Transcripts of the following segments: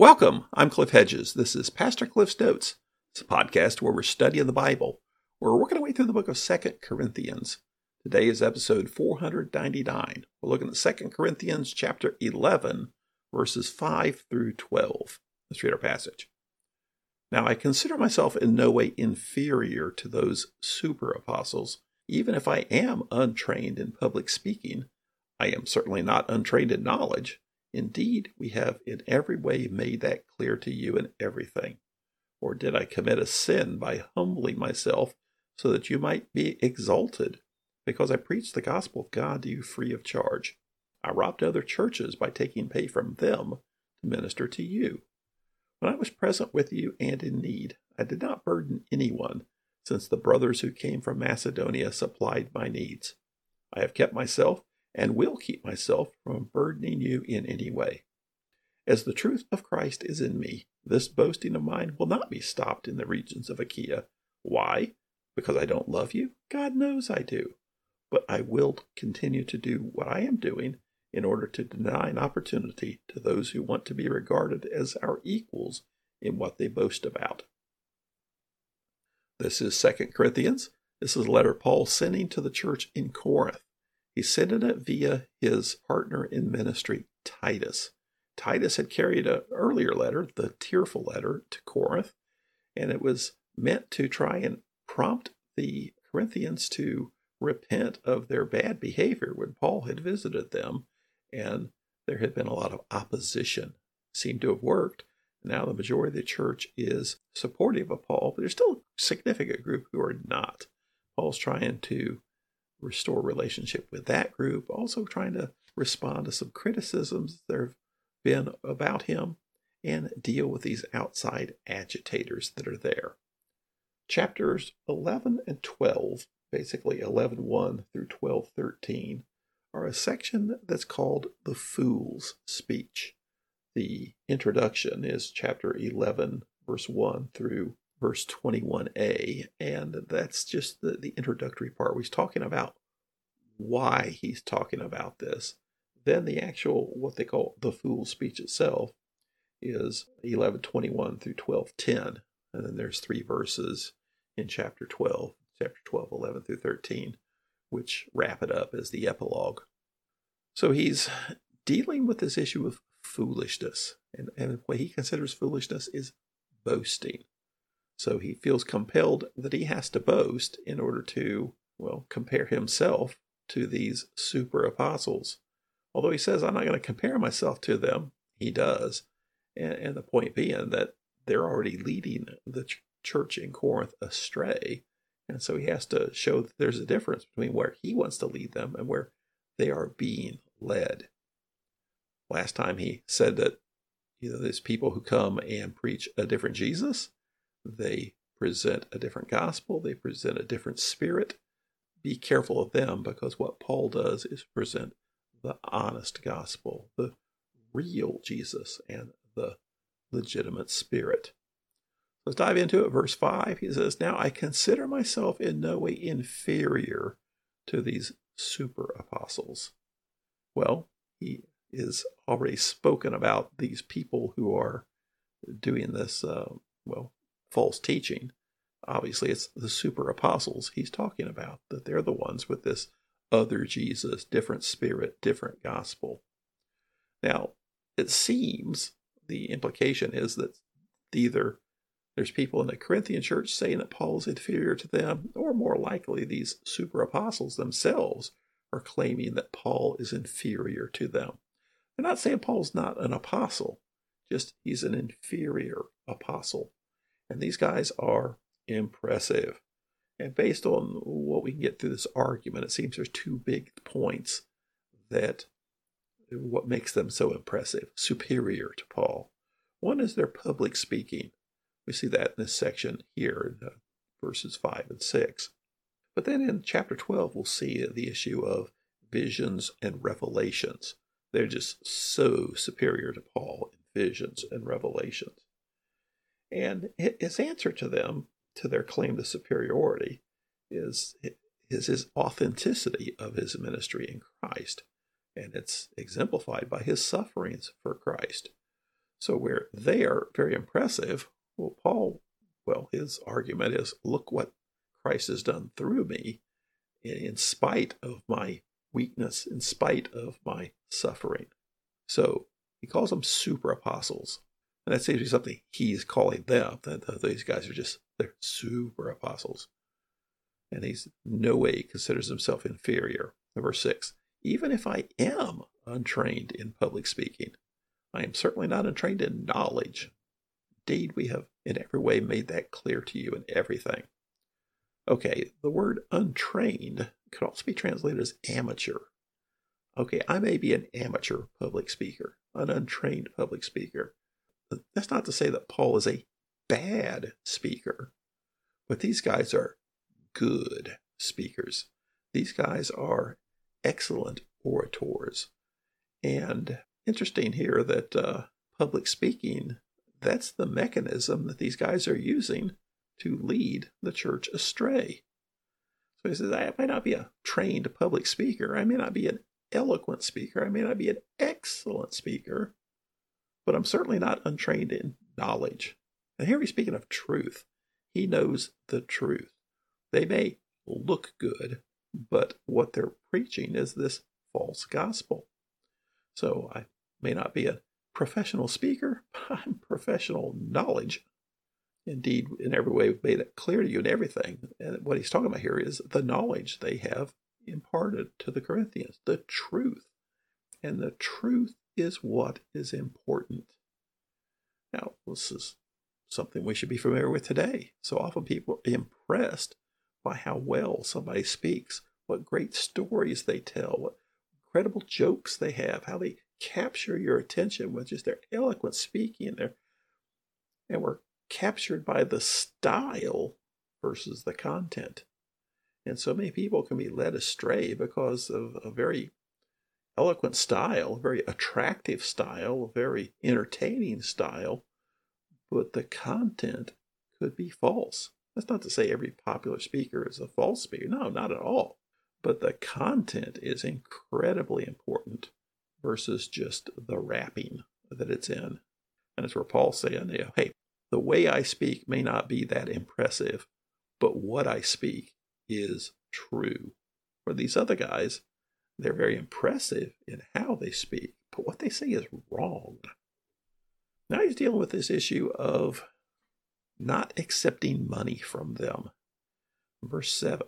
Welcome. I'm Cliff Hedges. This is Pastor Cliff's Notes. It's a podcast where we're studying the Bible. We're working our way through the book of Second Corinthians. Today is episode 499. We're looking at Second Corinthians chapter 11, verses 5 through 12. Let's read our passage. Now, I consider myself in no way inferior to those super apostles, even if I am untrained in public speaking. I am certainly not untrained in knowledge. Indeed, we have in every way made that clear to you in everything. Or did I commit a sin by humbling myself so that you might be exalted? Because I preached the gospel of God to you free of charge. I robbed other churches by taking pay from them to minister to you. When I was present with you and in need, I did not burden anyone, since the brothers who came from Macedonia supplied my needs. I have kept myself and will keep myself from burdening you in any way. As the truth of Christ is in me, this boasting of mine will not be stopped in the regions of Achaia. Why? Because I don't love you? God knows I do. But I will continue to do what I am doing in order to deny an opportunity to those who want to be regarded as our equals in what they boast about. This is Second Corinthians. This is a letter Paul sending to the church in Corinth. He sent it via his partner in ministry, Titus. Titus had carried an earlier letter, the tearful letter, to Corinth, and it was meant to try and prompt the Corinthians to repent of their bad behavior when Paul had visited them and there had been a lot of opposition. Seemed to have worked. Now the majority of the church is supportive of Paul, but there's still a significant group who are not. Paul's trying to restore relationship with that group, also trying to respond to some criticisms there have been about him and deal with these outside agitators that are there. Chapters 11 and 12, basically 11.1 through 12.13, are a section that's called the Fool's Speech. The introduction is chapter 11, verse 1 through verse 21a, and that's just the, the introductory part. He's talking about why he's talking about this. Then the actual, what they call the Fool's Speech itself, is 1121 through 1210. And then there's three verses in chapter 12, chapter 12, 11 through 13, which wrap it up as the epilogue. So he's dealing with this issue of foolishness. And, and what he considers foolishness is boasting. So he feels compelled that he has to boast in order to, well, compare himself to these super apostles. Although he says, I'm not going to compare myself to them, he does. And, and the point being that they're already leading the ch- church in Corinth astray. And so he has to show that there's a difference between where he wants to lead them and where they are being led. Last time he said that you know there's people who come and preach a different Jesus, they present a different gospel, they present a different spirit. Be careful of them because what Paul does is present the honest gospel, the real Jesus, and the legitimate spirit. Let's dive into it. Verse 5, he says, Now I consider myself in no way inferior to these super apostles. Well, he is already spoken about these people who are doing this, uh, well, false teaching. Obviously, it's the super apostles he's talking about, that they're the ones with this other Jesus, different spirit, different gospel. Now, it seems the implication is that either there's people in the Corinthian church saying that Paul is inferior to them, or more likely, these super apostles themselves are claiming that Paul is inferior to them. They're not saying Paul's not an apostle, just he's an inferior apostle. And these guys are impressive. And based on what we can get through this argument, it seems there's two big points that what makes them so impressive, superior to Paul. One is their public speaking. We see that in this section here in uh, verses 5 and 6. But then in chapter 12, we'll see the issue of visions and revelations. They're just so superior to Paul in visions and revelations. And his answer to them, to their claim to superiority, is, is his authenticity of his ministry in Christ. And it's exemplified by his sufferings for Christ. So where they are very impressive, well, Paul, well, his argument is look what Christ has done through me in spite of my weakness, in spite of my suffering. So he calls them super apostles. And that seems to be something he's calling them. That these guys are just, they're super apostles. And he's no way considers himself inferior. Verse 6 Even if I am untrained in public speaking, I am certainly not untrained in knowledge. Indeed, we have in every way made that clear to you in everything. Okay, the word untrained could also be translated as amateur. Okay, I may be an amateur public speaker, an untrained public speaker. That's not to say that Paul is a bad speaker, but these guys are good speakers. These guys are excellent orators. And interesting here that uh, public speaking, that's the mechanism that these guys are using to lead the church astray. So he says, I might not be a trained public speaker. I may not be an eloquent speaker. I may not be an excellent speaker, but I'm certainly not untrained in knowledge. And here he's speaking of truth. He knows the truth. They may look good, but what they're preaching is this false gospel. So I may not be a professional speaker, but I'm professional knowledge indeed in every way we've made it clear to you and everything. And what he's talking about here is the knowledge they have imparted to the Corinthians, the truth. And the truth is what is important. Now, this is something we should be familiar with today. So often people are impressed by how well somebody speaks, what great stories they tell, what incredible jokes they have, how they capture your attention with just their eloquent speaking. Their, and we're captured by the style versus the content. And so many people can be led astray because of a very eloquent style, very attractive style, very entertaining style, but the content could be false. That's not to say every popular speaker is a false speaker. No, not at all. But the content is incredibly important versus just the wrapping that it's in. And it's where Paul's saying, you know, hey, the way I speak may not be that impressive, but what I speak is true. For these other guys, they're very impressive in how they speak, but what they say is wrong. Now he's dealing with this issue of not accepting money from them. Verse 7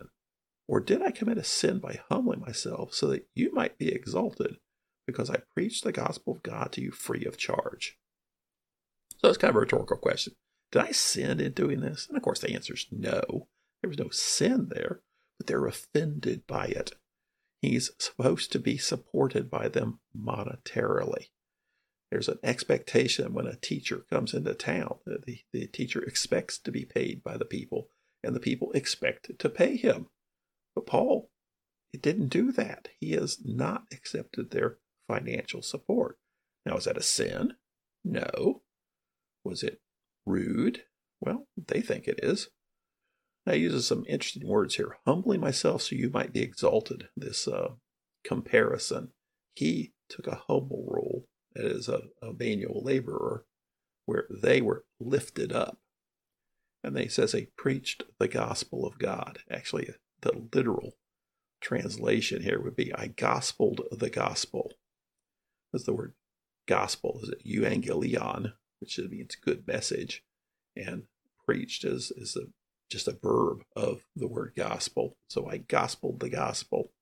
Or did I commit a sin by humbling myself so that you might be exalted, because I preached the gospel of God to you free of charge? So it's kind of a rhetorical question. Did I sin in doing this? And of course, the answer is no. There was no sin there, but they're offended by it. He's supposed to be supported by them monetarily. There's an expectation when a teacher comes into town. The, the teacher expects to be paid by the people, and the people expect to pay him. But Paul, it didn't do that. He has not accepted their financial support. Now, is that a sin? No. Was it rude? Well, they think it is. Now, he uses some interesting words here. Humbling myself so you might be exalted. This uh, comparison. He took a humble role that is, a, a manual laborer, where they were lifted up. And they says they preached the gospel of God. Actually, the literal translation here would be I gospeled the gospel. That's the word gospel. Is it euangelion, which means good message, and preached is is a, just a verb of the word gospel. So I gospeled the gospel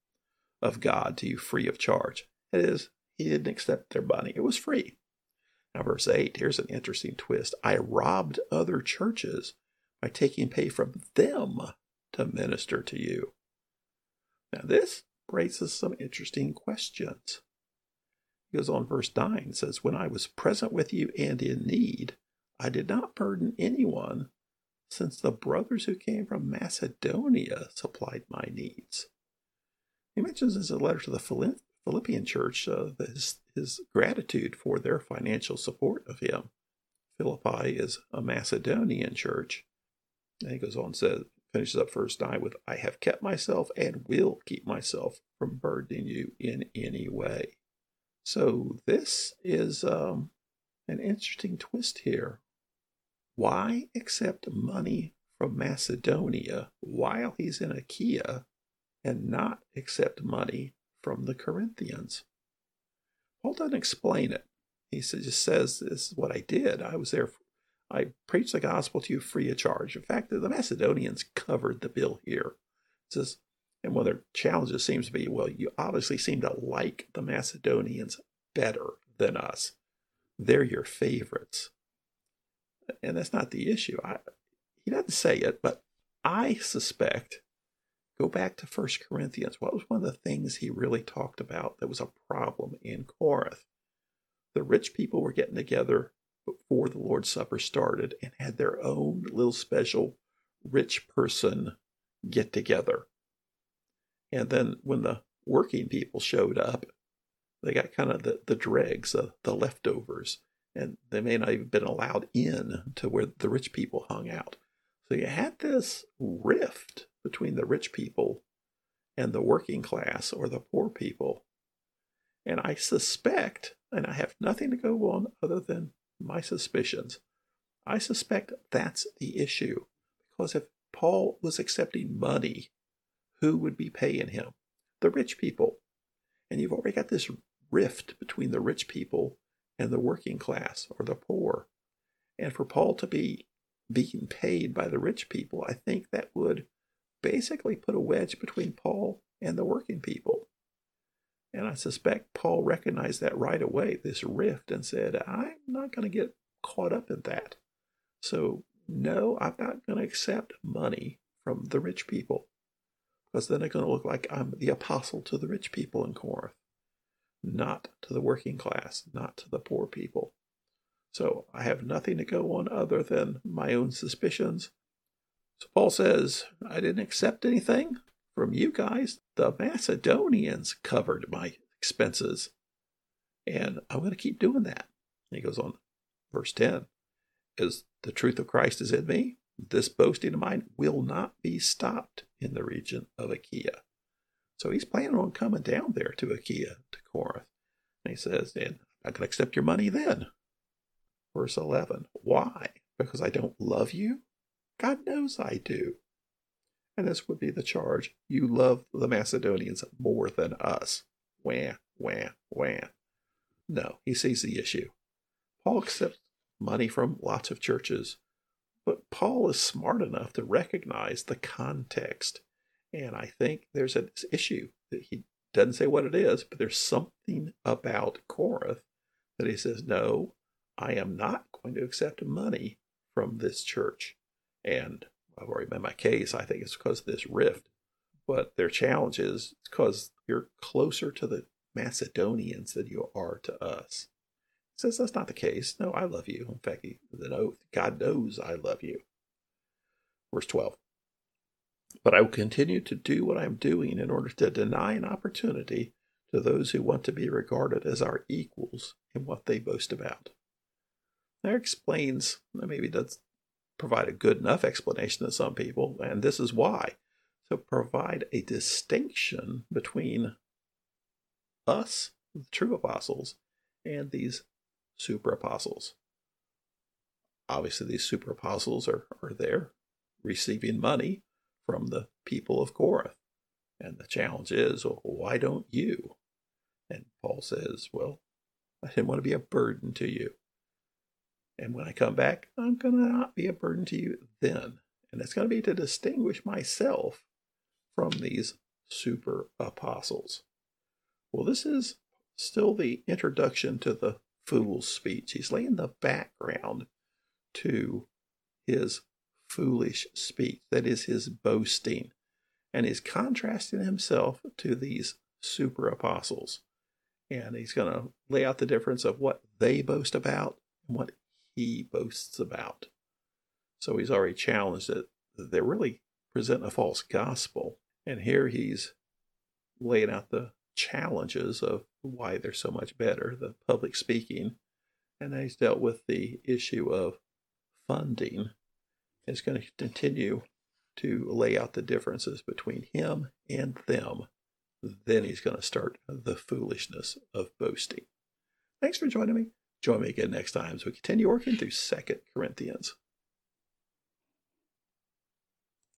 of God to you free of charge. That is, he didn't accept their money; it was free. Now, verse eight. Here's an interesting twist. I robbed other churches by taking pay from them to minister to you. Now, this raises some interesting questions. He goes on, verse 9 says, When I was present with you and in need, I did not burden anyone, since the brothers who came from Macedonia supplied my needs. He mentions in his letter to the Philippian church uh, his, his gratitude for their financial support of him. Philippi is a Macedonian church. And he goes on and says, finishes up verse 9 with, I have kept myself and will keep myself from burdening you in any way. So this is um, an interesting twist here. Why accept money from Macedonia while he's in Achaia and not accept money from the Corinthians? Paul doesn't explain it. He just says, This is what I did. I was there. I preached the gospel to you free of charge. In fact, the Macedonians covered the bill here. It says, and one of their challenges seems to be, well, you obviously seem to like the Macedonians better than us. They're your favorites. And that's not the issue. I, he doesn't say it, but I suspect, go back to First Corinthians, what was one of the things he really talked about that was a problem in Corinth? The rich people were getting together before the Lord's Supper started and had their own little special rich person get together. And then when the working people showed up, they got kind of the, the dregs, the, the leftovers, and they may not even been allowed in to where the rich people hung out. So you had this rift between the rich people and the working class or the poor people. And I suspect, and I have nothing to go on other than my suspicions, I suspect that's the issue. Because if Paul was accepting money, who would be paying him? The rich people. And you've already got this rift between the rich people and the working class or the poor. And for Paul to be being paid by the rich people, I think that would basically put a wedge between Paul and the working people. And I suspect Paul recognized that right away, this rift, and said, I'm not going to get caught up in that. So, no, I'm not going to accept money from the rich people because then it's going to look like I'm the apostle to the rich people in Corinth not to the working class, not to the poor people. So I have nothing to go on other than my own suspicions. So Paul says, I didn't accept anything from you guys. The Macedonians covered my expenses, and I'm going to keep doing that. he goes on, verse 10 Is the truth of Christ is in me? This boasting of mine will not be stopped in the region of Achaia. So he's planning on coming down there to Achaia, to Corinth. And he says, and I can accept your money then. Verse 11. Why? Because I don't love you? God knows I do. And this would be the charge. You love the Macedonians more than us. Wah, wah, wah. No, he sees the issue. Paul accepts money from lots of churches, but Paul is smart enough to recognize the context and I think there's an issue that he doesn't say what it is, but there's something about Corinth that he says, no, I am not going to accept money from this church. And I've already made my case. I think it's because of this rift. But their challenge is because you're closer to the Macedonians than you are to us. He says that's not the case. No, I love you. In fact, he, the oath, God knows I love you. Verse 12. But I will continue to do what I am doing in order to deny an opportunity to those who want to be regarded as our equals in what they boast about. That explains, maybe does provide a good enough explanation to some people, and this is why. To provide a distinction between us, the true apostles, and these super apostles. Obviously, these super apostles are, are there receiving money from the people of Corinth. And the challenge is, well, why don't you? And Paul says, well, I didn't want to be a burden to you. And when I come back, I'm going to not be a burden to you then. And it's going to be to distinguish myself from these super apostles. Well, this is still the introduction to the fool's speech. He's laying the background to his foolish speech, that is his boasting, and he's contrasting himself to these super apostles. And he's going to lay out the difference of what they boast about and what he boasts about. So he's already challenged that they're really presenting a false gospel. And here he's laying out the challenges of why they're so much better, the public speaking. And he's dealt with the issue of funding is going to continue to lay out the differences between him and them. Then he's going to start the foolishness of boasting. Thanks for joining me. Join me again next time as we continue working through Second Corinthians.